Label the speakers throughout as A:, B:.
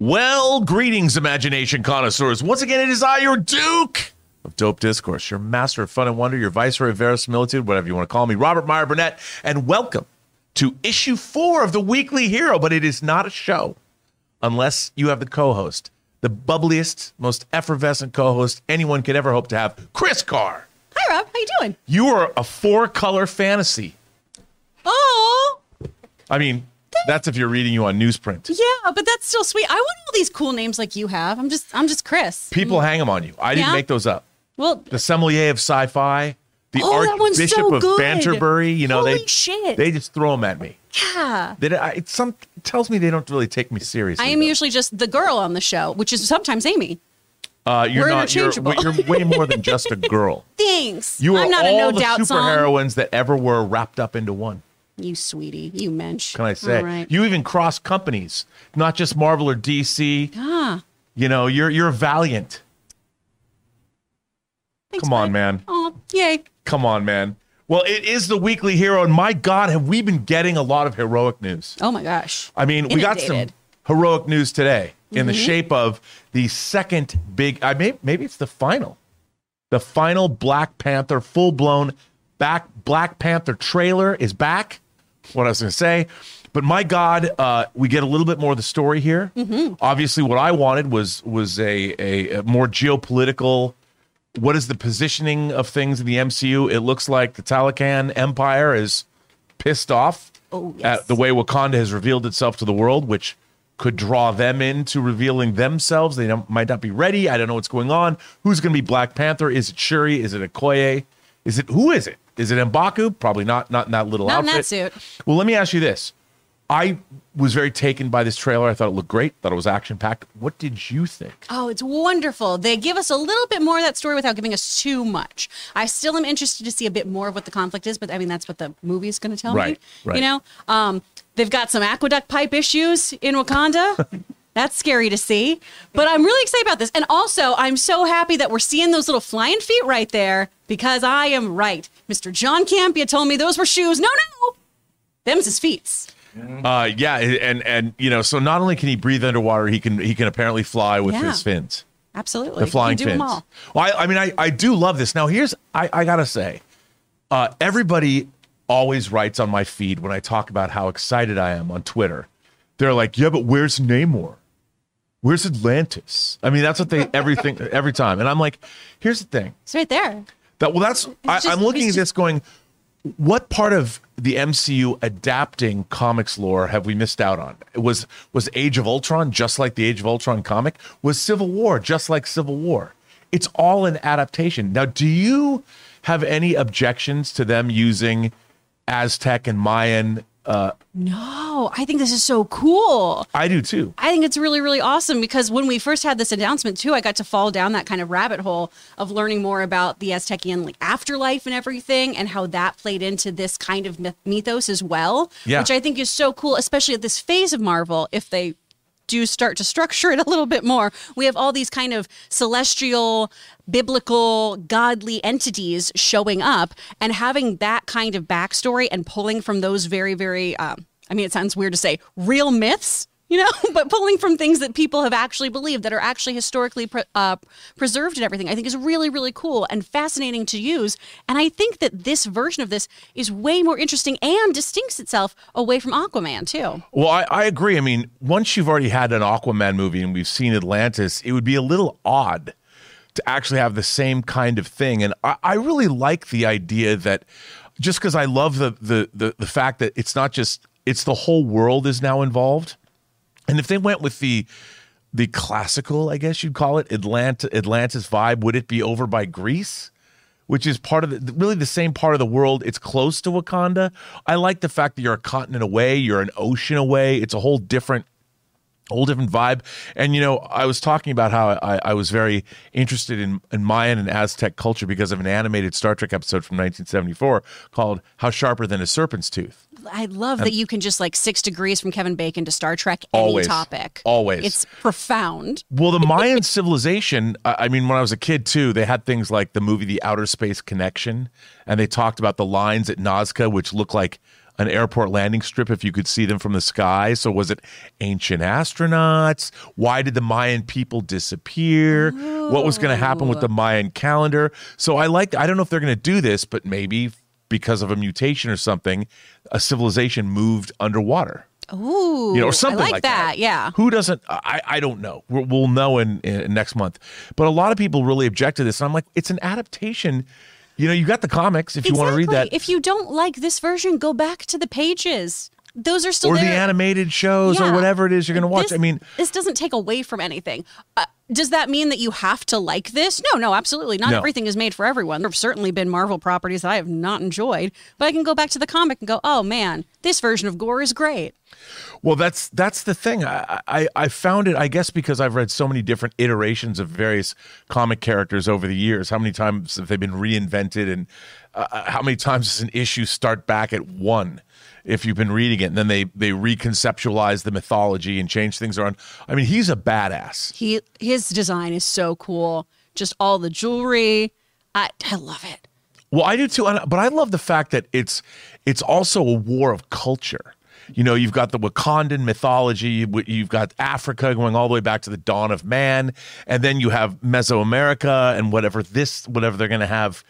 A: Well, greetings, imagination connoisseurs. Once again, it is I, your Duke of Dope Discourse, your master of fun and wonder, your viceroy of verisimilitude, whatever you want to call me, Robert Meyer Burnett, and welcome to issue four of the Weekly Hero. But it is not a show unless you have the co host, the bubbliest, most effervescent co host anyone could ever hope to have, Kris Carr.
B: Hi, Rob. How you doing?
A: You are a four color fantasy.
B: Oh,
A: I mean, that's if you're reading you on newsprint.
B: yeah, but that's still sweet. I want all these cool names like you have. I'm just, I'm just Kris.
A: People hang them on you. I didn't
B: Yeah?
A: make those up.
B: Well,
A: the sommelier of sci-fi, the
B: Oh,
A: archbishop
B: so
A: of. Banterbury. You know, they
B: shit.
A: they just throw them at me.
B: yeah.
A: They, I, it's some it tells me they don't really take me seriously.
B: I am
A: though.
B: usually just the girl on the show, which is sometimes Amy.
A: uh, you're
B: we're
A: not. You're, you're way more than just a girl.
B: Thanks.
A: You are
B: I'm not
A: all
B: a no
A: the
B: doubt
A: superheroines that ever were wrapped up into one.
B: You sweetie, you mensch.
A: Can I say?
B: Right.
A: You even cross companies, not just Marvel or DC.
B: ah,
A: You know, you're you're valiant.
B: thanks,
A: Come on, man.
B: Oh, yay.
A: Come on, man. Well, it is the weekly hero, and my God, have we been getting a lot of heroic news?
B: Oh my gosh.
A: I mean, we got some heroic news today in the shape of the second big. I may, maybe it's the final, the final Black Panther full blown back Black Panther trailer is back. What I was going to say, but my God, uh, we get a little bit more of the story here. Obviously, what I wanted was was a, a, a more geopolitical. What is the positioning of things in the MCU? It looks like the Talokan Empire is pissed off
B: Oh, yes.
A: at the way Wakanda has revealed itself to the world, which could draw them into revealing themselves. They don't, might not be ready. I don't know what's going on. Who's going to be Black Panther? Is it Shuri? Is it Okoye? Is it who is it? Is it M'Baku? Probably not. Not in that little
B: Not in
A: outfit.
B: that suit.
A: Well, let me ask you this. I was very taken by this trailer. I thought it looked great. Thought it was action packed. What did you think?
B: Oh, it's wonderful. They give us a little bit more of that story without giving us too much. I still am interested to see a bit more of what the conflict is, but I mean that's what the movie is going to tell
A: Right,
B: me.
A: right.
B: You know, um, they've got some aqueduct pipe issues in Wakanda. That's scary to see, but I'm really excited about this. And also, I'm so happy that we're seeing those little flying feet right there because I am right. Mr. John Campea told me those were shoes. No, no, them's his feet.
A: Uh, yeah, and and you know, so not only can he breathe underwater, he can he can apparently fly with
B: Yeah.
A: his fins.
B: Absolutely,
A: the flying fins.
B: them all.
A: Well, I, I mean, I, I do love this. Now, here's I, I gotta say, uh, everybody always writes on my feed when I talk about how excited I am on Twitter. They're like, "Yeah, but where's Namor? Where's Atlantis?" I mean, that's what they everything every time, and I'm like, "Here's the thing.
B: It's right there.
A: That well, that's I,
B: just-
A: I'm looking at this going." What part of the MCU adapting comics lore have we missed out on? Was was Age of Ultron just like the Age of Ultron comic? Was Civil War just like Civil War? It's all an adaptation. Now, do you have any objections to them using Aztec and Mayan? Uh,
B: No, I think this is so cool.
A: I do too.
B: I think it's really, really awesome because when we first had this announcement too, I got to fall down that kind of rabbit hole of learning more about the Aztecian like afterlife and everything, and how that played into this kind of myth- mythos as well.
A: Yeah.
B: which I think is so cool, especially at this phase of Marvel. If they do start to structure it a little bit more, we have all these kind of celestial, biblical, godly entities showing up, and having that kind of backstory and pulling from those very, very. Um, I mean, it sounds weird to say real myths, you know, but pulling from things that people have actually believed that are actually historically pre- uh, preserved and everything, I think is really, really cool and fascinating to use. And I think that this version of this is way more interesting and distincts itself away from Aquaman, too.
A: Well, I, I agree. I mean, once you've already had an Aquaman movie and we've seen Atlantis, it would be a little odd to actually have the same kind of thing. And I, I really like the idea that just because I love the, the the the fact that it's not just it's the whole world is now involved. And if they went with the the classical, I guess you'd call it Atlanta Atlantis vibe, would it be over by Greece? which is part of the really the same part of the world. It's close to Wakanda. I like the fact that you're a continent away, you're an ocean away. It's a whole different whole different vibe. And you know, I was talking about how I, I was very interested in, in Mayan and Aztec culture because of an animated Star Trek episode from 1974 called "How Sharper Than a Serpent's Tooth."
B: I love that you can just like six degrees from Kevin Bacon to Star Trek any
A: Always.
B: topic.
A: Always.
B: It's profound.
A: Well, the Mayan civilization, I I mean, when I was a kid too, they had things like the movie The Outer Space Connection, and they talked about the lines at Nazca, which look like an airport landing strip if you could see them from the sky. So, was it ancient astronauts? Why did the Mayan people disappear? What was going to happen with the Mayan calendar? So, I like, I don't know if they're going to do this, but maybe because of a mutation or something, a civilization moved underwater
B: Ooh,
A: you know, or something
B: I like,
A: that.
B: Yeah.
A: Who doesn't? I, I don't know. We'll, we'll know in, in next month. But a lot of people really object to this, and I'm like, it's an adaptation. You know, you got the comics if you want to read that,
B: If you don't like this version, go back to the pages. Those are still
A: or the animated shows, or whatever it is you're going to watch.
B: This-
A: I mean,
B: this doesn't take away from anything. Uh, does that mean that you have to like this? No, no, absolutely. Not
A: No.
B: everything is made for everyone. There have certainly been Marvel properties that I have not enjoyed, but I can go back to the comic and go, oh man, this version of Gore is great.
A: Well, that's that's the thing. I, I I found it. I guess because I've read so many different iterations of various comic characters over the years. How many times have they been reinvented, and uh, how many times does an issue start back at one? If you've been reading it, and then they they reconceptualize the mythology and change things around. I mean, he's a badass.
B: He his design is so cool. Just all the jewelry. I I love it.
A: Well, I do too, but I love the fact that it's it's also a war of culture. You know, you've got the Wakandan mythology, you- you've got Africa going all the way back to the dawn of man, and then you have Mesoamerica and whatever this, whatever they're going to have.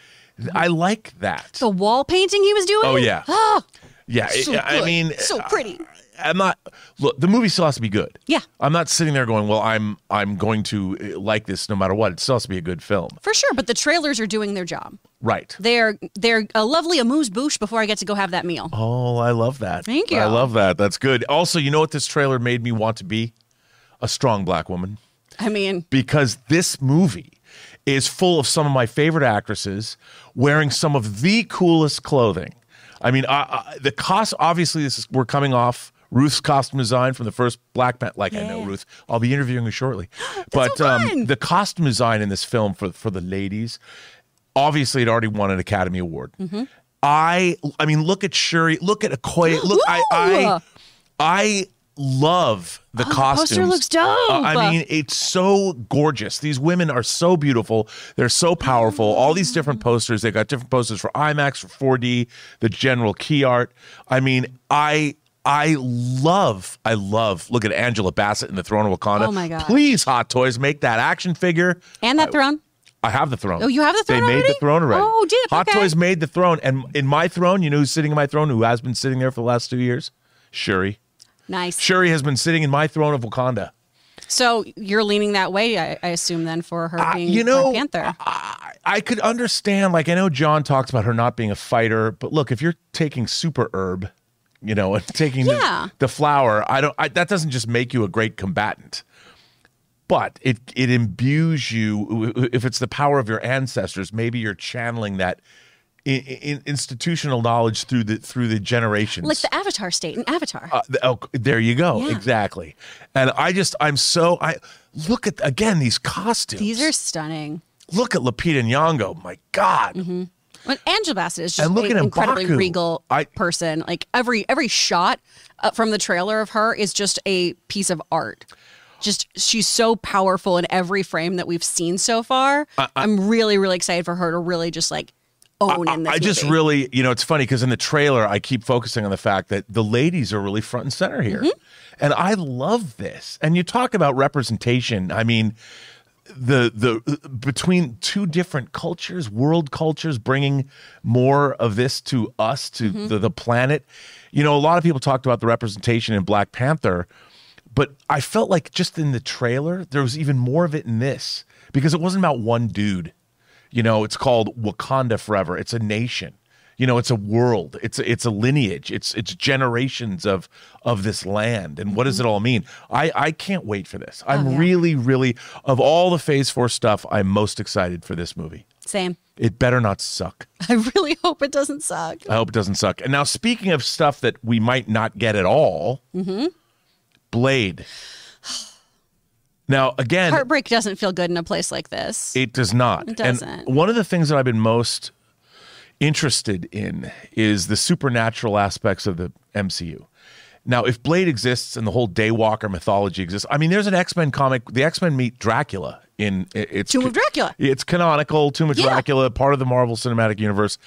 A: I like that.
B: The wall painting he was doing.
A: Oh yeah,
B: Oh,
A: yeah.
B: so
A: I mean,
B: so pretty.
A: I'm not. Look, the movie still has to be good.
B: Yeah.
A: I'm not sitting there going, "Well, I'm I'm going to uh, like this no matter what." It still has to be a good film,
B: For sure, but the trailers are doing their job.
A: right?
B: They're they're a lovely amuse bouche before I get to go have that meal.
A: Oh, I love that.
B: Thank you.
A: I love that. That's good. Also, you know what this trailer made me want to be? A strong black woman.
B: I mean,
A: Because this movie is full of some of my favorite actresses wearing some of the coolest clothing. I mean, I, I, the cost, obviously, this is, we're coming off Ruth's costume design from the first Black Panther. Like, I know Ruth. I'll be interviewing her shortly. but
B: so.
A: Um, the costume design in this film for, for the ladies, obviously, it already won an Academy Award.
B: Mm-hmm.
A: I I mean, look at Shuri, look at Okoye, look, I I I love the costumes.
B: poster looks dope.
A: Uh, I mean, it's so gorgeous. These women are so beautiful. They're so powerful. All these different posters. They got different posters for IMAX, for 4D, the general key art. I mean, I I love, I love. Look at Angela Bassett in the Throne of Wakanda.
B: Oh my God.
A: Please, Hot Toys, make that action figure.
B: and that throne.
A: I have the throne.
B: Oh, you have the throne already?
A: They made the throne already.
B: Oh, did
A: Hot
B: okay.
A: Toys made the throne, and in my throne, you know who's sitting in my throne? Who has been sitting there for the last two years? Shuri.
B: Nice.
A: Shuri has been sitting in my throne of Wakanda.
B: So you're leaning that way, I, I assume, then for her
A: Uh,
B: being
A: you know,
B: Black Panther.
A: I, I could understand. Like I know John talks about her not being a fighter, but look, if you're taking super herb, you know, and taking the- the, flower, I don't. I, that doesn't just make you a great combatant. But it it imbues you. If it's the power of your ancestors, maybe you're channeling that in, in, institutional knowledge through the through the generations.
B: like the Avatar state in Avatar.
A: Uh, th- oh, there you go.
B: Yeah.
A: Exactly. And I just, I'm so, I look at again these costumes.
B: These are stunning.
A: look at Lupita Nyong'o. My God.
B: When Angela Bassett is just
A: And look
B: an incredibly
A: M'Baku.
B: regal
A: I-
B: person. Like every every shot uh, from the trailer of her is just a piece of art. Just she's so powerful in every frame that we've seen so far. I, am really really excited for her to really just like own in this.
A: I just
B: movie.
A: really, you know, it's funny because in the trailer, I keep focusing on the fact that the ladies are really front and center here.
B: Mm-hmm.
A: And I love this. And you talk about representation. I mean, the the between two different cultures, world cultures, bringing more of this to us, to
B: Mm-hmm.
A: the, the planet. You know, a lot of people talked about the representation in Black Panther, but I felt like just in the trailer, there was even more of it in this because it wasn't about one dude. You know, it's called Wakanda Forever. It's a nation. You know, it's a world. It's a, it's a lineage. It's it's generations of of this land. And what does it all mean? I I can't wait for this. I'm
B: Oh, yeah.
A: really really of all the Phase 4 stuff, I'm most excited for this movie.
B: Same.
A: It better not suck.
B: I really hope it doesn't suck.
A: I hope it doesn't suck. And now, speaking of stuff that we might not get at all,
B: Mm-hmm.
A: Blade. Now, again,
B: Heartbreak doesn't feel good in a place like this.
A: it does not.
B: It doesn't.
A: And one of the things that I've been most interested in is the supernatural aspects of the MCU. Now, if Blade exists and the whole Daywalker mythology exists, I mean, there's an X Men comic. The X Men meet Dracula in it- it's
B: Tomb of Dracula.
A: It's canonical. Tomb of
B: Yeah.
A: Dracula, part of the Marvel Cinematic Universe.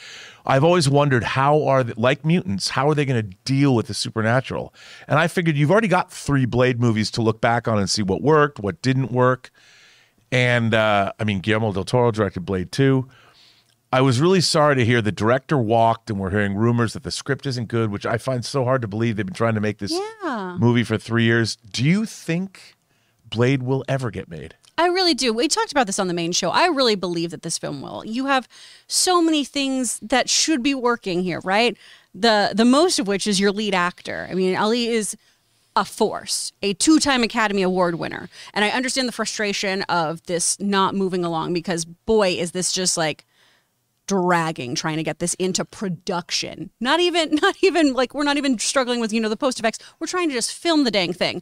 A: I've always wondered how are they, like mutants, how are they going to deal with the supernatural? And I figured you've already got three Blade movies to look back on and see what worked, what didn't work. And uh, I mean, Guillermo del Toro directed Blade 2. I was really sorry to hear the director walked, and we're hearing rumors that the script isn't good, which I find so hard to believe. They've been trying to make this
B: Yeah.
A: movie for three years. Do you think Blade will ever get made?
B: I really do. We talked about this on the main show. I really believe that this film will. You have so many things that should be working here, right? The the most of which is your lead actor. I mean, Ali is a force, a two-time Academy Award winner. And I understand the frustration of this not moving along because boy, is this just like dragging trying to get this into production. Not even not even like we're not even struggling with, you know, the post effects. We're trying to just film the dang thing.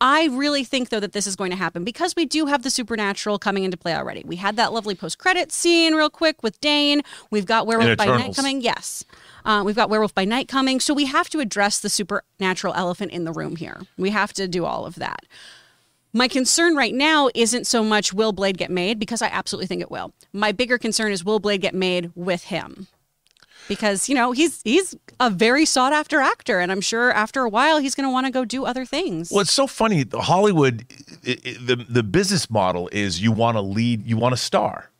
B: I really think though that this is going to happen because we do have the supernatural coming into play already. We had that lovely post credit scene real quick with Dane. We've got Werewolf by Night coming. Yes. Uh, we've got Werewolf by Night coming. So we have to address the supernatural elephant in the room here. We have to do all of that. My concern right now isn't so much will Blade get made because I absolutely think it will. My bigger concern is will Blade get made with him? Because, you know, he's he's a very sought after actor and I'm sure after a while he's going to want to go do other things.
A: Well, it's so funny. The Hollywood, i i the the business model is you want to lead, you want to star,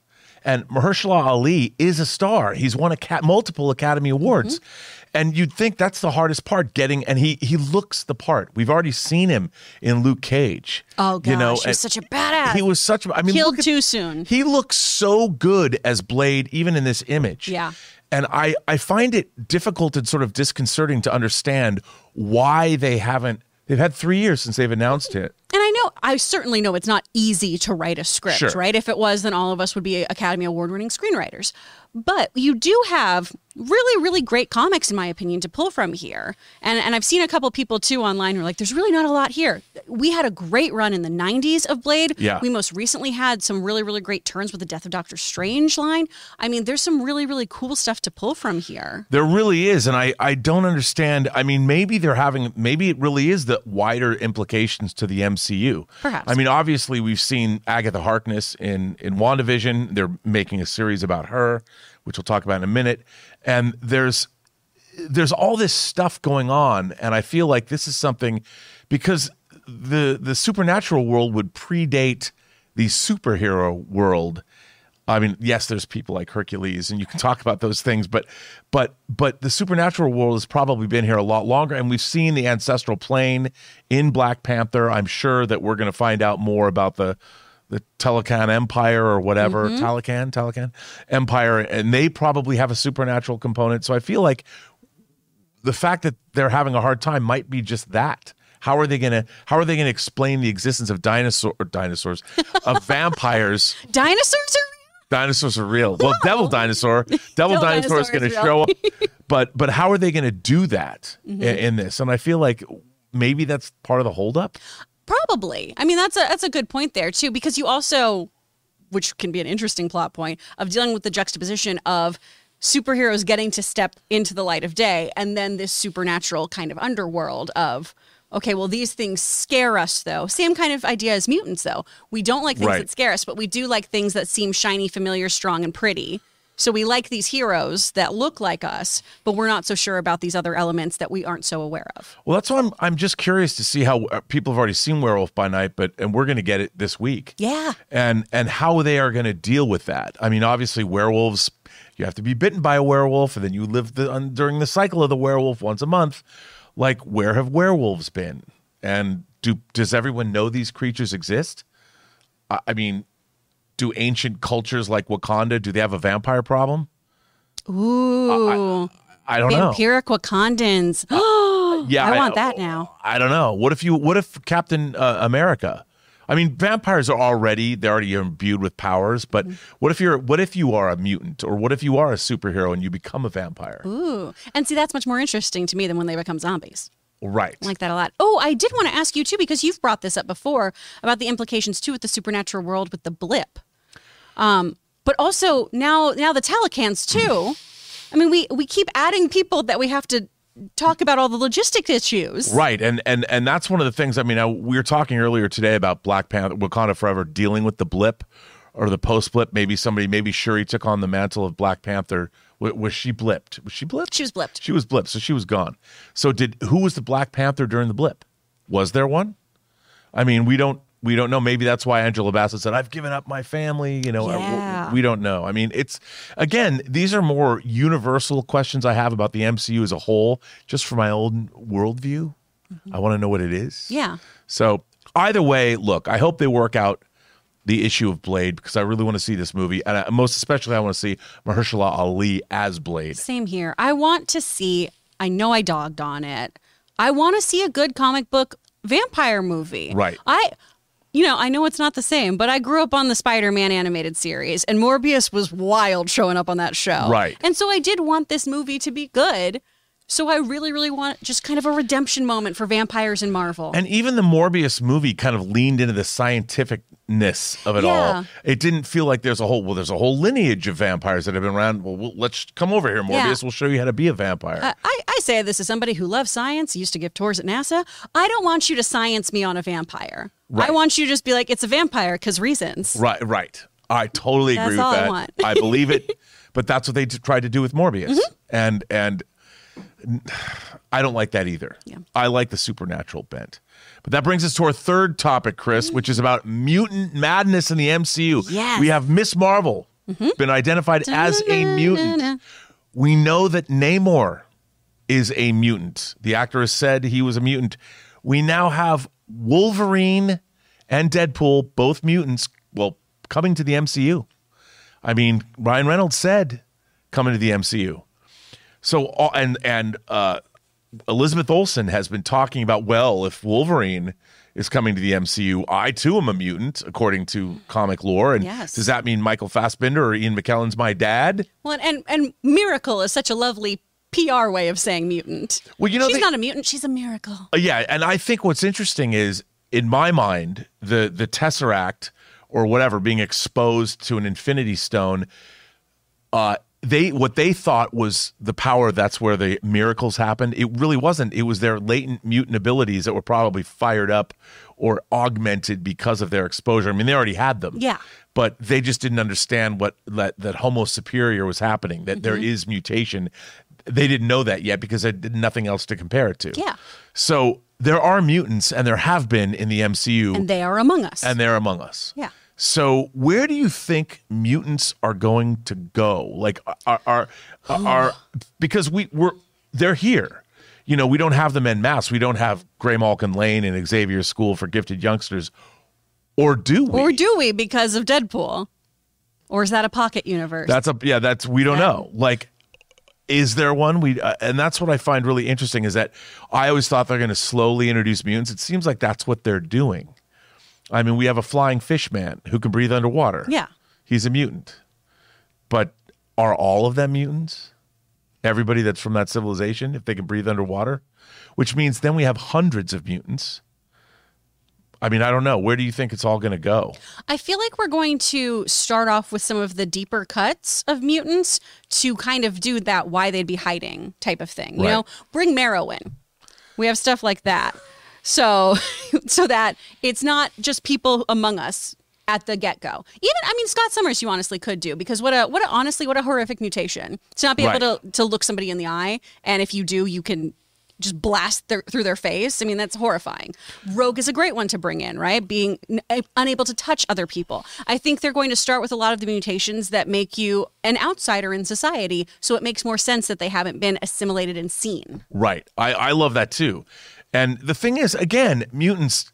A: and Mahershala Ali is a star. He's won a cat, multiple Academy Awards, mm-hmm. And you'd think that's the hardest part getting. And he he looks the part. We've already seen him in Luke Cage.
B: Oh gosh,
A: you know,
B: he was such a badass.
A: He was such. I mean,
B: Killed
A: at-
B: too soon.
A: He looks so good as Blade, even in this image.
B: Yeah.
A: And I, I find it difficult and sort of disconcerting to understand why they haven't. They've had three years since they've announced it.
B: And I know, I certainly know it's not easy to write a script,
A: Sure.
B: right? If it was, then all of us would be Academy Award winning screenwriters. But you do have really, really great comics, in my opinion, to pull from here. And, and I've seen a couple people too online who are like, there's really not a lot here. We had a great run in the 90s of Blade.
A: Yeah.
B: We most recently had some really, really great turns with the Death of Doctor Strange line. I mean, there's some really, really cool stuff to pull from here.
A: There really is, and I, I don't understand. I mean, maybe they're having maybe it really is the wider implications to the MCU.
B: Perhaps.
A: I mean, obviously we've seen Agatha Harkness in in WandaVision. They're making a series about her, which we'll talk about in a minute. And there's there's all this stuff going on, and I feel like this is something because the the supernatural world would predate the superhero world. I mean, yes, there's people like Hercules, and you can talk about those things, but but but the supernatural world has probably been here a lot longer, and we've seen the ancestral plane in Black Panther. I'm sure that we're going to find out more about the the Talokan Empire or whatever Talokan Talokan Empire, and they probably have a supernatural component. So I feel like the fact that they're having a hard time might be just that. How are they gonna How are they gonna explain the existence of dinosaur dinosaurs of vampires?
B: Dinosaurs are real
A: Dinosaurs are real. Well, devil dinosaur, devil
B: Devil
A: dinosaur is going to
B: is
A: show up, but but how are they going to do that
B: Mm-hmm.
A: in, in this? And I feel like maybe that's part of the holdup.
B: Probably. I mean, that's a that's a good point there too, because you also, which can be an interesting plot point of dealing with the juxtaposition of superheroes getting to step into the light of day, and then this supernatural kind of underworld of. Okay, well, these things scare us, though. Same kind of idea as mutants, though. We don't like things
A: Right.
B: that scare us, but we do like things that seem shiny, familiar, strong, and pretty. So we like these heroes that look like us, but we're not so sure about these other elements that we aren't so aware of.
A: Well, that's why I'm I'm just curious to see how uh, people have already seen Werewolf by Night, but and we're going to get it this week.
B: Yeah.
A: and and how they are going to deal with that. I mean, obviously, werewolves. You have to be bitten by a werewolf, and then you live the, on, during the cycle of the werewolf once a month. Like, where have werewolves been? And do does everyone know these creatures exist? I, I mean, do ancient cultures like Wakanda do they have a vampire problem?
B: Ooh.
A: I don't know.
B: Vampiric Wakandans.
A: Yeah,
B: I want that now.
A: I don't know. What if you? What if Captain uh, America? I mean, vampires are already they're already imbued with powers, but what if you're what if you are a mutant or what if you are a superhero and you become a vampire?
B: Ooh. And see, that's much more interesting to me than when they become zombies.
A: Right.
B: I like that a lot. Oh, I did want to ask you too, because you've brought this up before about the implications too with the supernatural world with the blip. Um, but also now now the Talokans too. I mean, we we keep adding people that we have to talk about all the logistic issues.
A: Right, and and and that's one of the things. I mean, I, we were talking earlier today about Black Panther, Wakanda Forever, dealing with the blip or the post blip. Maybe somebody, maybe Shuri took on the mantle of Black Panther. Was, was she blipped? Was she blipped?
B: She was blipped.
A: She was blipped, so she was gone. So did who was the Black Panther during the blip? Was there one? I mean, we don't we don't know. Maybe that's why Angela Bassett said, "I've given up my family." You know, uh,
B: Yeah.
A: we don't know. I mean, it's again, these are more universal questions I have about the MCU as a whole, just for my own worldview. I want to know what it is.
B: Yeah.
A: So either way, look, I hope they work out the issue of Blade because I really want to see this movie, and I, most especially, I want to see Mahershala Ali as Blade.
B: Same here. I want to see. I know I dogged on it. I want to see a good comic book vampire movie.
A: Right.
B: I. You know, I know it's not the same, but I grew up on the Spider Man animated series, and Morbius was wild showing up on that show.
A: Right.
B: And so I did want this movie to be good. So I really, really want just kind of a redemption moment for vampires in Marvel.
A: And even the Morbius movie kind of leaned into the scientificness of it all. It didn't feel like there's a whole well, there's a whole lineage of vampires that have been around. Well, we'll let's come over here, Morbius.
B: Yeah.
A: We'll show you how to be a vampire.
B: I, I I say this as somebody who loves science, used to give tours at NASA. I don't want you to science me on a vampire.
A: Right.
B: I want you to just be like, it's a vampire because reasons.
A: right, right. I totally agree
B: That's
A: with
B: I
A: that.
B: want.
A: I believe it, but that's what they tried to do with Morbius,
B: Mm-hmm.
A: and and I don't like that either.
B: Yeah.
A: I like the supernatural bent. But that brings us to our third topic, Kris, which is about mutant madness in the MCU.
B: Yes. Mm-hmm.
A: We have Miss Marvel been identified as a mutant. We know that Namor is a mutant. The actor has said he was a mutant. We now have Wolverine and Deadpool, both mutants, well, coming to the MCU. I mean, Ryan Reynolds said coming to the MCU. So and and uh, Elizabeth Olsen has been talking about well, if Wolverine is coming to the MCU, I too am a mutant according to comic lore. And
B: Yes.
A: does that mean Michael Fassbender or Ian McKellen's my dad?
B: Well, and and miracle is such a lovely PR way of saying mutant.
A: Well, you know,
B: she's
A: they-
B: not a mutant; she's a miracle.
A: Uh, yeah, and I think what's interesting is in my mind the the Tesseract or whatever being exposed to an Infinity Stone. Uh, they what they thought was the power. That's where the miracles happened. It really wasn't. It was their latent mutant abilities that were probably fired up or augmented because of their exposure. I mean, they already had them.
B: Yeah.
A: But they just didn't understand what that, that Homo superior was happening. That there
B: Mm-hmm.
A: is mutation. They didn't know that yet because they did nothing else to compare it to.
B: Yeah.
A: So there are mutants, and there have been in the MCU,
B: And they are among us.
A: and they're among us.
B: Yeah.
A: So where do you think mutants are going to go? Like, are are, are because we we're they're here. You know, we don't have them en masse. We don't have Graymalkin Lane and Xavier School for Gifted Youngsters, or do we?
B: or do we because of Deadpool? Or is that a pocket universe?
A: That's a yeah. That's we don't know. Like, is there one? We uh, and that's what I find really interesting is that I always thought they're going to slowly introduce mutants. It seems like that's what they're doing. I mean, we have a flying fish man who can breathe underwater.
B: Yeah.
A: he's a mutant. But are all of them mutants? Everybody that's from that civilization, if they can breathe underwater, which means then we have hundreds of mutants. I mean, I don't know. Where do you think it's all going to go?
B: I feel like we're going to start off with some of the deeper cuts of mutants to kind of do that why they'd be hiding type of thing. You
A: Right.
B: know, bring Marrow in. We have stuff like that. So so that it's not just people among us at the get-go. Even I mean Scott Summers you honestly could do because what a what a honestly what a horrific mutation. To not be able to to look somebody in the eye and if you do you can just blast their, through their face. I mean, that's horrifying. Rogue is a great one to bring in, right? Being n- unable to touch other people. I think they're going to start with a lot of the mutations that make you an outsider in society. So it makes more sense that they haven't been assimilated and seen.
A: Right. I, I love that too. And the thing is, again, mutants,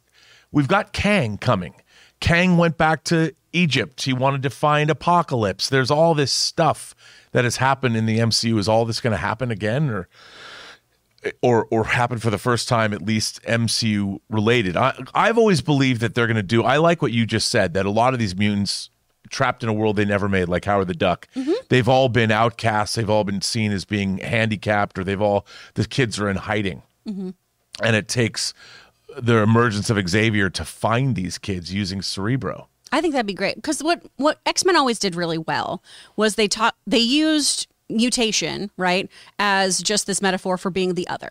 A: we've got Kang coming. Kang went back to Egypt. He wanted to find Apocalypse. There's all this stuff that has happened in the MCU. Is all this going to happen again? Or or or happen for the first time, at least MCU related. I, I've always believed that they're going to do. I like what you just said that a lot of these mutants trapped in a world they never made, like Howard the Duck. Mm-hmm. They've all been outcasts. They've all been seen as being handicapped, or they've all the kids are in hiding, mm-hmm. And it takes the emergence of Xavier to find these kids using Cerebro.
B: I think that'd be great because what what X Men always did really well was they taught they used mutation right as just this metaphor for being the other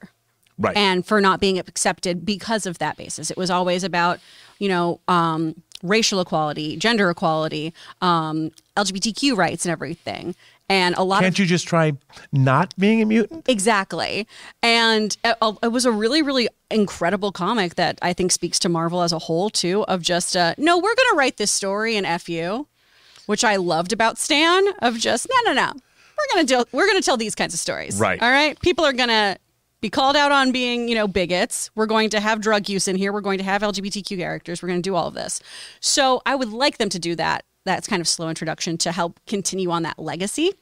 A: Right.
B: and for not being accepted because of that basis. It was always about you know um, racial equality, gender equality, um, LGBTQ rights, and everything. And a lot
A: Can't you just try not being a mutant?
B: Exactly. And it, it was a really, really incredible comic that I think speaks to Marvel as a whole, too, of just, uh, no, we're going to write this story in FU, which I loved about Stan, of just, no, no, no. We're going to do, we're going to tell these kinds of stories.
A: Right.
B: All right. People are going to be called out on being, you know, bigots. We're going to have drug use in here. We're going to have LGBTQ characters. We're going to do all of this. So I would like them to do that. That's kind of slow introduction to help continue on that legacy.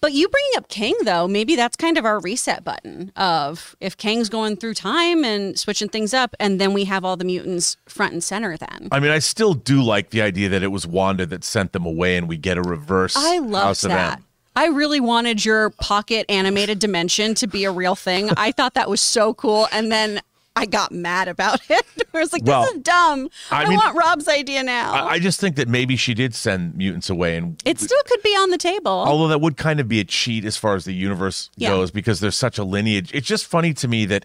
B: But you bringing up King, though, maybe that's kind of our reset button of if Kang's going through time and switching things up, and then we have all the mutants front and center then.
A: I mean, I still do like the idea that it was Wanda that sent them away, and we get a reverse.
B: I love that. I really wanted your pocket animated dimension to be a real thing. I thought that was so cool. And then I got mad about it. I was like, this
A: Well,
B: is dumb. I,
A: I mean-
B: want Rob's idea now.
A: I, I just think that maybe she did send mutants away, and
B: it still could be on the table.
A: although that would kind of be a cheat as far as the universe
B: Yeah.
A: goes because there's such a lineage. It's just funny to me that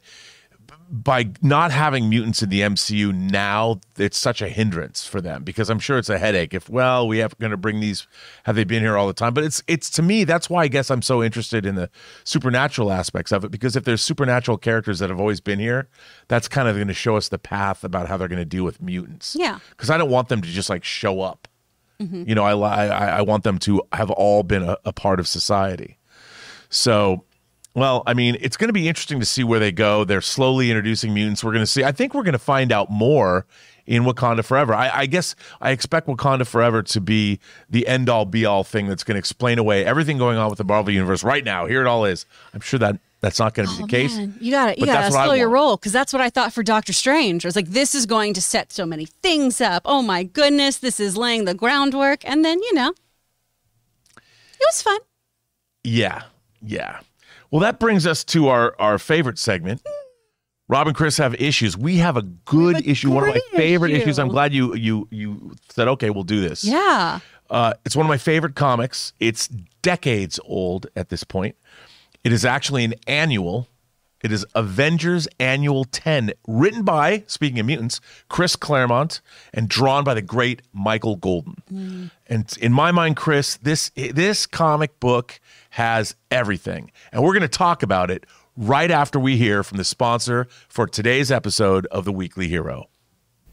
A: by not having mutants in the MCU now, it's such a hindrance for them because I'm sure it's a headache. If well, we have going to bring these, have they been here all the time? But it's it's to me that's why I guess I'm so interested in the supernatural aspects of it because if there's supernatural characters that have always been here, that's kind of going to show us the path about how they're going to deal with mutants.
B: Yeah.
A: because I don't want them to just like show up. Mm-hmm. You know, I, I I want them to have all been a, a part of society. So, well, I mean, it's going to be interesting to see where they go. They're slowly introducing mutants. We're going to see. I think we're going to find out more in Wakanda Forever. I, I guess I expect Wakanda Forever to be the end all be all thing that's going to explain away everything going on with the Marvel universe right now. Here it all is. I'm sure that that's not going to be the oh, case.
B: Oh, Man, you got to you got to slow your roll because that's what I thought for Doctor Strange. I was like, this is going to set so many things up. Oh my goodness, this is laying the groundwork, and then you know, it was fun.
A: Yeah, yeah. Well, that brings us to our our favorite segment. Rob and Kris have issues. We have a good
B: a
A: issue, one of my favorite
B: issue.
A: issues. I'm glad you you you said okay, we'll do this.
B: Yeah.
A: Uh, it's one of my favorite comics. It's decades old at this point. It is actually an annual. It is Avengers Annual 10, written by, speaking of mutants, Chris Claremont and drawn by the great Michael Golden. Mm. And in my mind, Kris, this this comic book has everything. And we're going to talk about it right after we hear from the sponsor for today's episode of The Weekly Hero.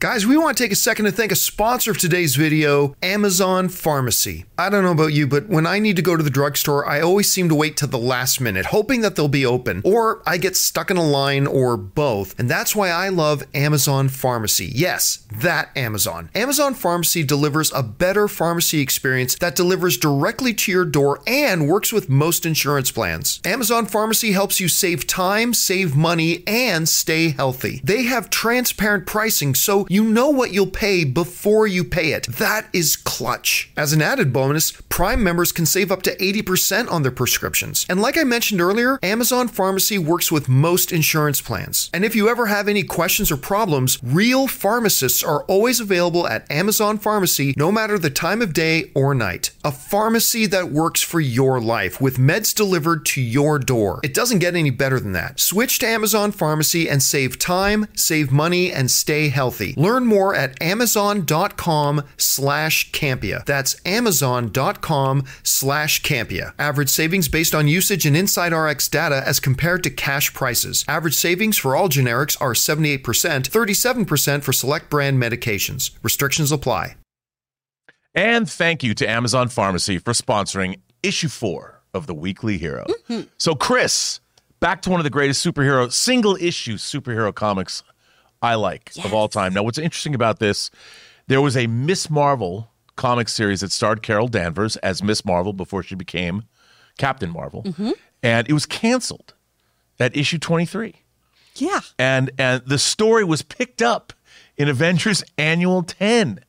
C: Guys, we want to take a second to thank a sponsor of today's video, Amazon Pharmacy. I don't know about you, but when I need to go to the drugstore, I always seem to wait to the last minute, hoping that they'll be open, or I get stuck in a line, or both. And that's why I love Amazon Pharmacy. Yes, that Amazon. Amazon Pharmacy delivers a better pharmacy experience that delivers directly to your door and works with most insurance plans. Amazon Pharmacy helps you save time, save money, and stay healthy. They have transparent pricing, so you know what you'll pay before you pay it. That is clutch. As an added bonus, Prime members can save up to 80% on their prescriptions. And like I mentioned earlier, Amazon Pharmacy works with most insurance plans. And if you ever have any questions or problems, real pharmacists are always available at Amazon Pharmacy no matter the time of day or night. A pharmacy that works for your life with meds delivered to your door. It doesn't get any better than that. Switch to Amazon Pharmacy and save time, save money, and stay healthy. Learn more at amazon.com slash Campea. That's amazon.com slash Campea. Average savings based on usage and Inside RX data as compared to cash prices. Average savings for all generics are 78%, 37% for select brand medications. Restrictions apply.
A: And thank you to Amazon Pharmacy for sponsoring issue four of the Weekly Hero. Mm-hmm. So, Kris, back to one of the greatest superhero, single issue superhero comics I like of all time. Now, what's interesting about this, there was a Miss Marvel comic series that starred Carol Danvers as Miss Marvel before she became Captain Marvel, mm-hmm. and it was canceled. at issue 23.
B: Yeah.
A: and and the story was picked up in Avengers Annual 10.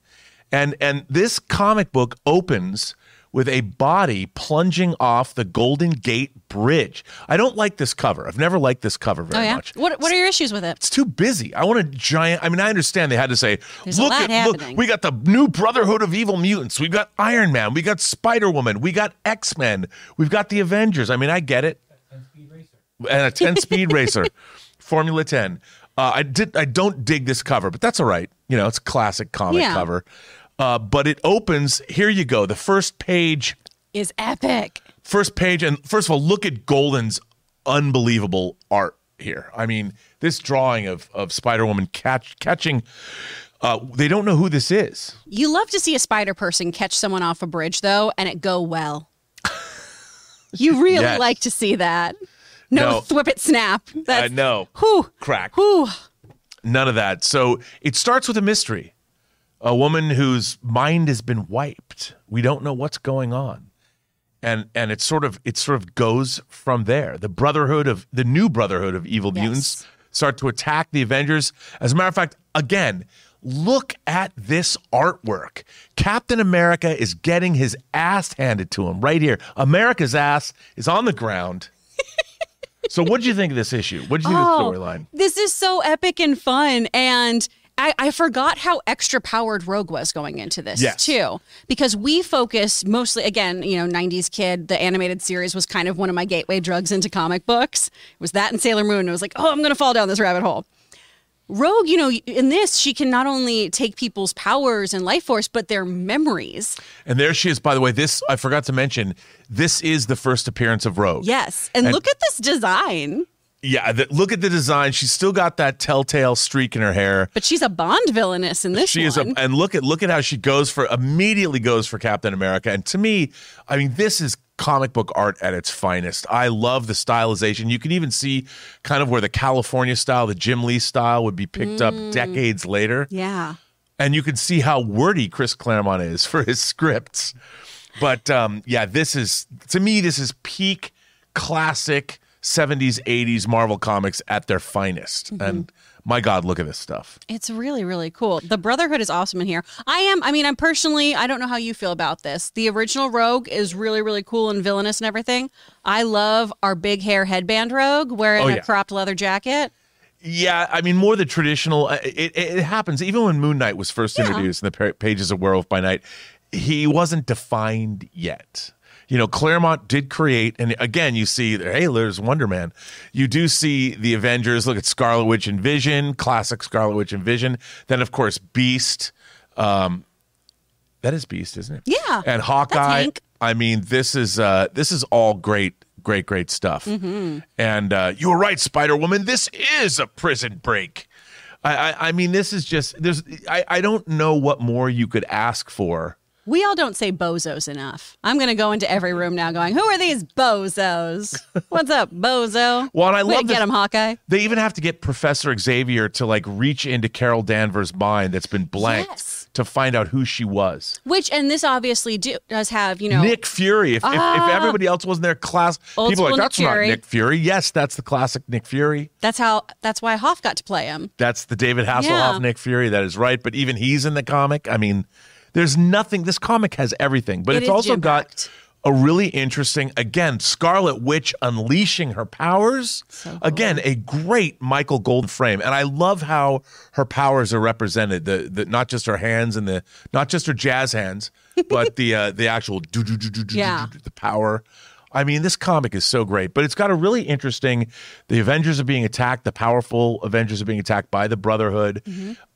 A: And and this comic book opens with a body plunging off the Golden Gate Bridge. I don't like this cover. I've never liked this cover very
B: Oh yeah.
A: much.
B: What What are your issues with it?
A: It's too busy. I want a giant. I mean, I understand they had to say,
B: There's
A: "Look at look, we got the new Brotherhood of Evil Mutants. We've got Iron Man. We got Spider Woman. We got X Men. We've got the Avengers." I mean, I get it. And a ten speed racer, Formula Ten. Uh, I did. I don't dig this cover, but that's all right. You know, it's a classic comic
B: Yeah.
A: cover. Uh, but it opens. Here you go. The first page
B: Is epic.
A: first page and first of all look at golden's unbelievable art here i mean this drawing of of spider-woman catch, catching uh, they don't know who this is
B: You love to see a spider person catch someone off a bridge, though, and it go well. You really
A: Yes.
B: like to see that. No,
A: No.
B: thwip it snap.
A: i
B: That's,
A: know
B: Whew,
A: crack
B: whew.
A: none of that so it starts with a mystery a woman whose mind has been wiped. We don't know what's going on. And and it sort of it sort of goes from there. The brotherhood of the new brotherhood of evil
B: Yes.
A: mutants start to attack the avengers. As a matter of fact again look at this artwork. Captain america is getting his ass handed to him right here. America's ass is on the ground. So what do you think of this issue? What do you think
B: Oh,
A: of the oh, storyline?
B: This is so epic and fun. And I, I forgot how extra powered Rogue was going into this
A: Yes.
B: too, because we focus mostly again, you know, '90s kid. The animated series was kind of one of my gateway drugs into comic books. It was that and Sailor Moon. And I was like, oh, I'm going to fall down this rabbit hole. Rogue, you know, in this, she can not only take people's powers and life force, but their memories.
A: And there she is. By the way, this I forgot to mention. This is the first appearance of Rogue.
B: Yes. And,
A: And-
B: look at this design.
A: Yeah. The, look at the design. She's still got that telltale streak in her hair.
B: But she's a Bond villainess in this
A: She is, a, and look at look at how she goes for immediately goes for Captain America. And to me, I mean, this is comic book art at its finest. I love the stylization. You can even see kind of where the California style, the Jim Lee style, would be picked up decades later.
B: yeah.
A: and you can see how wordy Chris Claremont is for his scripts. But um, yeah, this is to me, this is peak classic 70s, 80s Marvel comics at their finest. And my God, look at this stuff.
B: It's really, really cool. The Brotherhood is awesome in here. I am, I mean, I'm personally, I don't know how you feel about this. The original Rogue is really, really cool and villainous and everything. I love our big hair headband Rogue wearing
A: Oh,
B: a cropped leather jacket.
A: Yeah, I mean, more the traditional. uh, It, it, it happens even when Moon Knight was first introduced in the pages of Werewolf by Night. He wasn't defined yet. You know, Claremont did create, and again, you see, hey, there's Wonder Man. You do see the Avengers. Look at Scarlet Witch and Vision, classic Scarlet Witch and Vision. Then, of course, Beast. Um, that is Beast, isn't it?
B: Yeah,
A: And Hawkeye. I mean, this is uh, this is all great, great, great stuff.
B: Mm-hmm.
A: And uh, you were right, Spider Woman. This is a prison break. I, I, I mean, this is just there's. I, I don't know what more you could ask for.
B: We all don't say bozos enough. I'm going to go into every room now going, who are these bozos? What's up, bozo?
A: Well, and I
B: Way
A: love
B: to get him, Hawkeye.
A: They even have to get Professor Xavier to like reach into Carol Danvers' mind that's been blanked
B: Yes.
A: to find out who she was.
B: Which, and this obviously do, does have, you know,
A: Nick Fury. If, if, if ah. everybody else wasn't there, class people are like
B: Nick
A: that's not
B: Fury."
A: Nick Fury. Yes, that's the classic Nick Fury.
B: that's how, that's why Hoff got to play him.
A: That's the David Hasselhoff
B: Yeah.
A: Nick Fury. That is right. But even he's in the comic. I mean, there's nothing. This comic has everything, but
B: It
A: it's also got a really interesting, again, Scarlet Witch unleashing her powers. Again, a great Michael Gold frame, and I love how her powers are represented. The the not just her hands and the not just her jazz hands, but the uh, the actual do do do do do the power. I mean, this comic is so great, but it's got a really interesting. The Avengers are being attacked. The powerful Avengers are being attacked by the Brotherhood.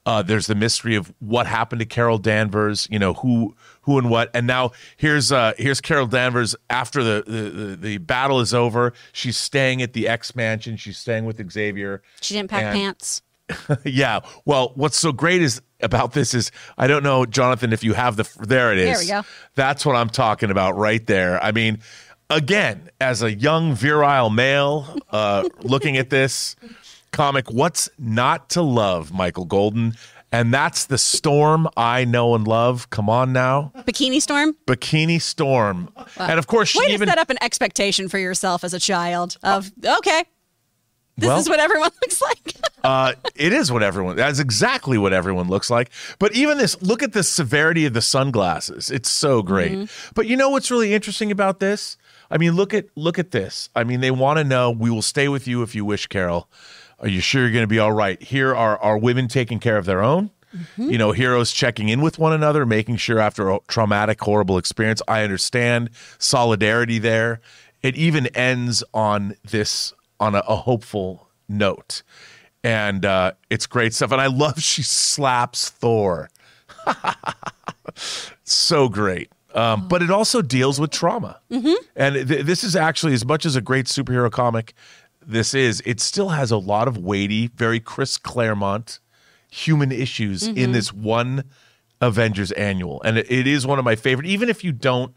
A: Uh, there's the mystery of what happened to Carol Danvers. You know who, who and what. And now here's uh, here's Carol Danvers after the, the the the battle is over. She's staying at the X Mansion. She's staying with Xavier.
B: She didn't pack
A: And-
B: pants.
A: yeah. Well, what's so great is about this is I don't know, Jonathan, if you have the there it is.
B: There we go.
A: That's what I'm talking about right there. I mean, again, as a young virile male uh, looking at this comic, what's not to love, Michael Golden? And that's the storm I know and love. Come on now,
B: Bikini Storm?
A: Bikini Storm, and of course she
B: Way
A: even
B: set up an expectation for yourself as a child of, okay, This
A: Well-
B: is what everyone looks like.
A: Uh, it is what everyone. That's exactly what everyone looks like. But even this, look at the severity of the sunglasses. It's so great. But you know what's really interesting about this? I mean, look at look at this. I mean, they want to know. We will stay with you if you wish, Carol. Are you sure you're going to be all right? Here are are women taking care of their own. You know, heroes checking in with one another, making sure after a traumatic, horrible experience. I understand solidarity there. It even ends on this on a, a hopeful note and uh, it's great stuff. And I love she slaps Thor. so great. Um, but it also deals with trauma. And th- this is actually, as much as a great superhero comic, this is, it still has a lot of weighty, very Chris Claremont human issues in this one Avengers annual. And it, it is one of my favorite, even if you don't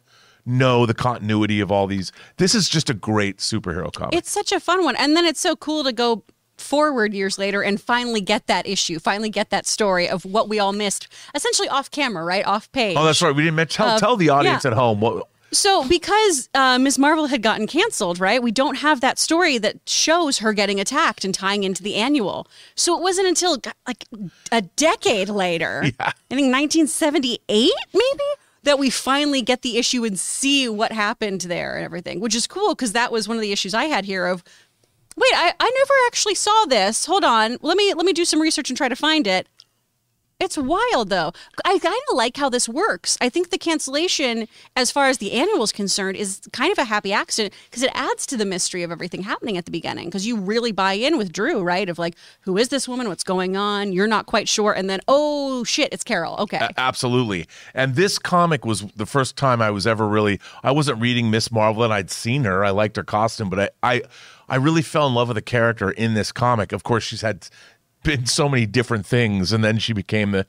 A: know the continuity of all these. This is just a great superhero comic.
B: It's such a fun one. And then it's so cool to go forward years later and finally get that issue, finally get that story of what we all missed, essentially off camera, right? Off page.
A: oh, that's right. We didn't mention, tell,
B: Uh,
A: tell the audience
B: yeah.
A: at home what.
B: So, because uh, Ms. Marvel had gotten canceled, right? We don't have that story that shows her getting attacked and tying into the annual. So it wasn't until like a decade later, I think 1978, maybe, that we finally get the issue and see what happened there and everything, which is cool because that was one of the issues I had here of. Wait, I, I never actually saw this. Hold on. Let me let me do some research and try to find it. It's wild though. I kind of like how this works. I think the cancellation, as far as the annual is concerned, is kind of a happy accident because it adds to the mystery of everything happening at the beginning. Because you really buy in with Drew, right? Of like, who is this woman? What's going on? You're not quite sure, and then oh shit, it's Carol. Okay,
A: Absolutely. And this comic was the first time I was ever really I wasn't reading Miss Marvel and I'd seen her. I liked her costume, but I I, I really fell in love with the character in this comic. Of course, she's had been so many different things and then she became the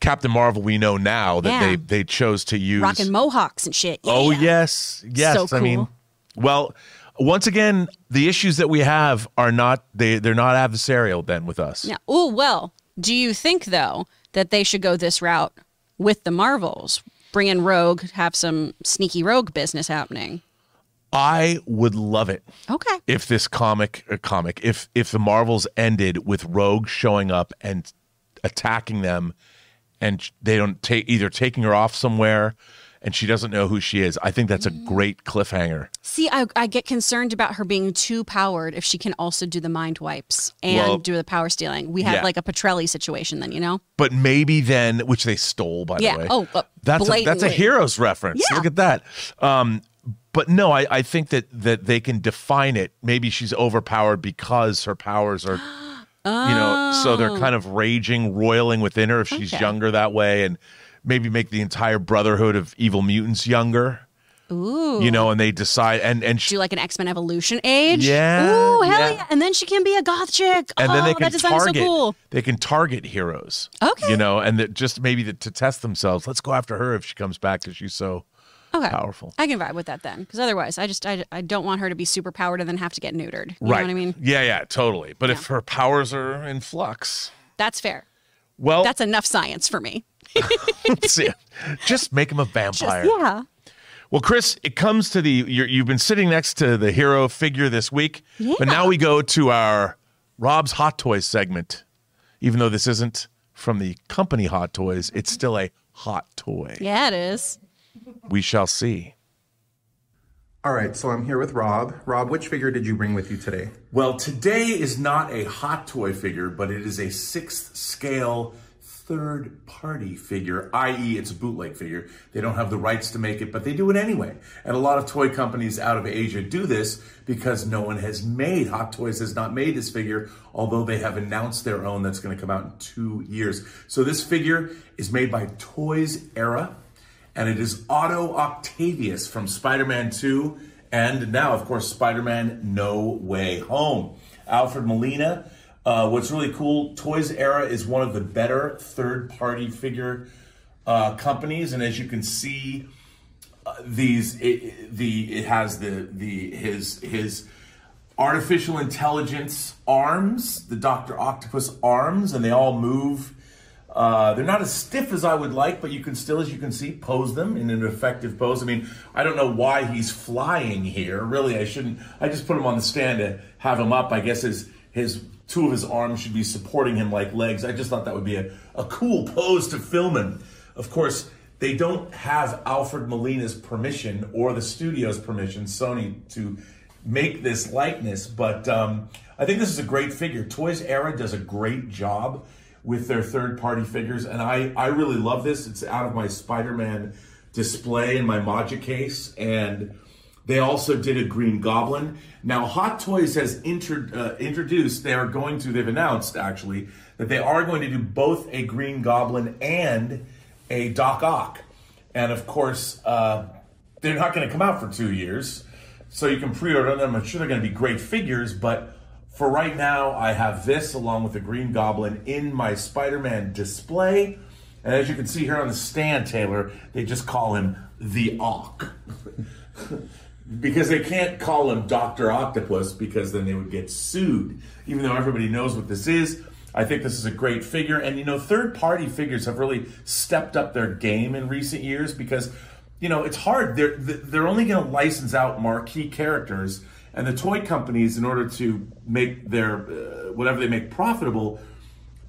A: Captain Marvel we know now that
B: Yeah.
A: they they chose to use.
B: rocking mohawks and shit.
A: Oh yes. Yes.
B: So
A: I mean well, once again, the issues that we have are not they they're not adversarial then with us.
B: Yeah. Oh well. Do you think though that they should go this route with the Marvels? Bring in Rogue, have some sneaky Rogue business happening.
A: I would love it.
B: Okay.
A: if this comic uh, comic if if the marvels ended with rogue showing up and attacking them and they don't take either taking her off somewhere and she doesn't know who she is i think that's a great cliffhanger
B: See, I, I get concerned about her being too powered if she can also do the mind wipes and
A: Well,
B: do the power stealing. We have
A: yeah.
B: like a Petrelli situation then, you know?
A: but maybe then which they stole by
B: Yeah.
A: the way
B: Oh, uh,
A: that's a, that's a hero's reference
B: Yeah.
A: look at that um but no I, I think that that they can define it maybe she's overpowered because her powers are you know so they're kind of raging roiling within her if she's
B: Oh. Okay.
A: younger that way and maybe make the entire brotherhood of evil mutants younger
B: Ooh.
A: you know and they decide and and she,
B: do like an X Men evolution age.
A: Yeah,
B: Ooh, hell
A: yeah.
B: yeah. And then she can be a goth chick.
A: and
B: oh,
A: then they oh, can
B: that design is
A: target
B: so cool.
A: they can target heroes
B: Okay.
A: you know and that just maybe that to test themselves let's go after her if she comes back because she's so
B: Okay.
A: powerful
B: I can vibe with that then. Because otherwise, I just, I, I don't want her to be super powered and then have to get neutered. You
A: right
B: know what I mean?
A: yeah yeah totally but if her powers are in flux
B: That's fair.
A: Well
B: That's enough science for me.
A: just make him a vampire
B: Yeah.
A: Well, Kris, it comes to the you're, you've been sitting next to the hero figure this week, but now we go to our Rob's Hot Toys segment. Even though this isn't from the company Hot Toys, it's still a hot toy.
B: Yeah, it is.
A: We shall see.
D: All right, so I'm here with Rob. Rob, which figure did you bring with you today?
E: Well, today is not a hot toy figure, but it is a sixth scale third party figure, i.e., it's a bootleg figure. They don't have the rights to make it, but they do it anyway. And a lot of toy companies out of Asia do this because no one has made, Hot Toys has not made this figure, although they have announced their own that's going to come out in two years. So this figure is made by Toys Era and it is Otto Octavius from Spider Man 2, and now, of course, Spider Man No Way Home. Alfred Molina. Uh, what's really cool, Toys Era is one of the better third party figure uh, companies, and as you can see, uh, these it, the it has the the his his artificial intelligence arms, the Doctor Octopus arms, and they all move. Uh, they're not as stiff as I would like, but you can still, as you can see, pose them in an effective pose. I mean, I don't know why he's flying here. Really, I shouldn't. I just put him on the stand to have him up. I guess his
A: his two of his arms should be supporting him like legs. I just thought that would be a, a cool pose to film in. Of course, they don't have Alfred Molina's permission or the studio's permission, Sony, to make this likeness. But um, I think this is a great figure. Toys Era does a great job with their third party figures, and I, I really love this. It's out of my Spider Man display in my Maja case, and they also did a Green Goblin. Now, Hot Toys has inter, uh, introduced, they are going to, they've announced actually, that they are going to do both a Green Goblin and a Doc Ock. And of course, uh, they're not going to come out for two years, so you can pre order them. I'm sure they're going to be great figures, but for right now, I have this along with the Green Goblin in my Spider Man display. And as you can see here on the stand, Taylor, they just call him the Ock. because they can't call him Dr. Octopus because then they would get sued. Even though everybody knows what this is, I think this is a great figure. And you know, third party figures have really stepped up their game in recent years because, you know, it's hard. They're, they're only going to license out marquee characters. And the toy companies, in order to make their uh, whatever they make profitable,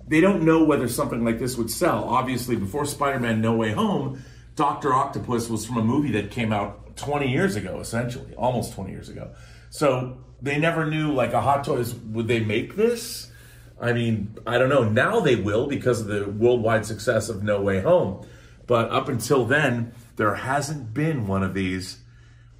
A: they don't know whether something like this would sell. Obviously, before Spider Man No Way Home, Dr. Octopus was from a movie that came out 20 years ago, essentially, almost 20 years ago. So they never knew, like, a Hot Toys, would they make this? I mean, I don't know. Now they will because of the worldwide success of No Way Home. But up until then, there hasn't been one of these.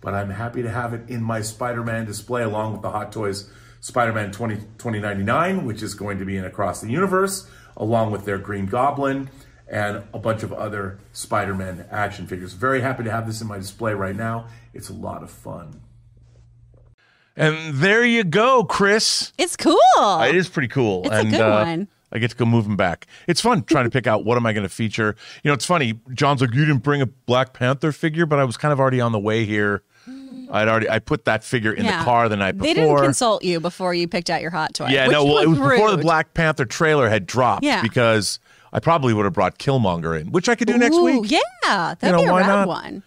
A: But I'm happy to have it in my Spider Man display along with the Hot Toys Spider Man 20, 2099, which is going to be in Across the Universe, along with their Green Goblin and a bunch of other Spider Man action figures. Very happy to have this in my display right now. It's a lot of fun.
F: And there you go, Kris.
B: It's cool.
F: It is pretty cool.
B: It's a
F: and,
B: good
F: uh,
B: one.
F: I get to go move them back. It's fun trying to pick out what am I going to feature. You know, it's funny. John's like, you didn't bring a Black Panther figure, but I was kind of already on the way here. I'd already I put that figure in
B: Yeah.
F: the car the night before.
B: They didn't consult you before you picked out your hot toy.
F: Yeah,
B: which
F: no, well, it was before the. Black Panther trailer had dropped
B: Yeah.
F: because I probably would have brought Killmonger in, which I could do next week.
B: Yeah, that'd
F: You know,
B: be a rad one.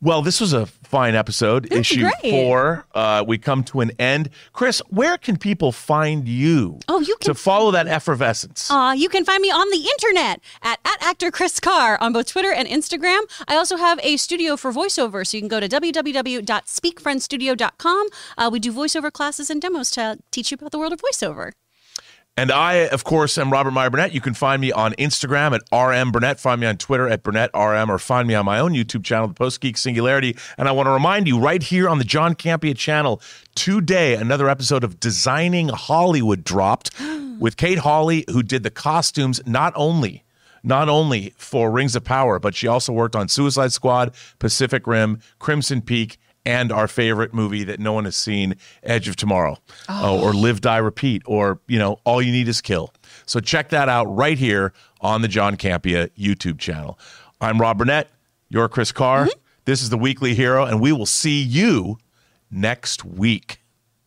F: Well, this was a fine episode,
B: This
F: issue
B: great.
F: four. Uh, we come to an end. Kris, where can people find you?
B: Oh, you can-
F: to follow that effervescence.
B: Uh, you can find me on the internet at, at actor Kris Carr on both Twitter and Instagram. I also have a studio for voiceover, so you can go to www.speakfriendstudio.com. Uh, we do voiceover classes and demos to teach you about the world of voiceover.
F: And I, of course, am Robert Meyer Burnett. You can find me on Instagram at RM Burnett. Find me on Twitter at Burnett RM or find me on my own YouTube channel, The Post Geek Singularity. And I want to remind you right here on the John Campea channel today, another episode of Designing Hollywood dropped with Kate Hawley, who did the costumes not only not only for Rings of Power, but she also worked on Suicide Squad, Pacific Rim, Crimson Peak, and our favorite movie that no one has seen, Edge of Tomorrow, uh, oh, or Live, Die, Repeat, or you know, All You Need Is Kill. So check that out right here on the John Campea YouTube channel. I'm Rob Burnett. You're Kris Carr. Mm-hmm. This is the Weekly Hero, and we will see you next week.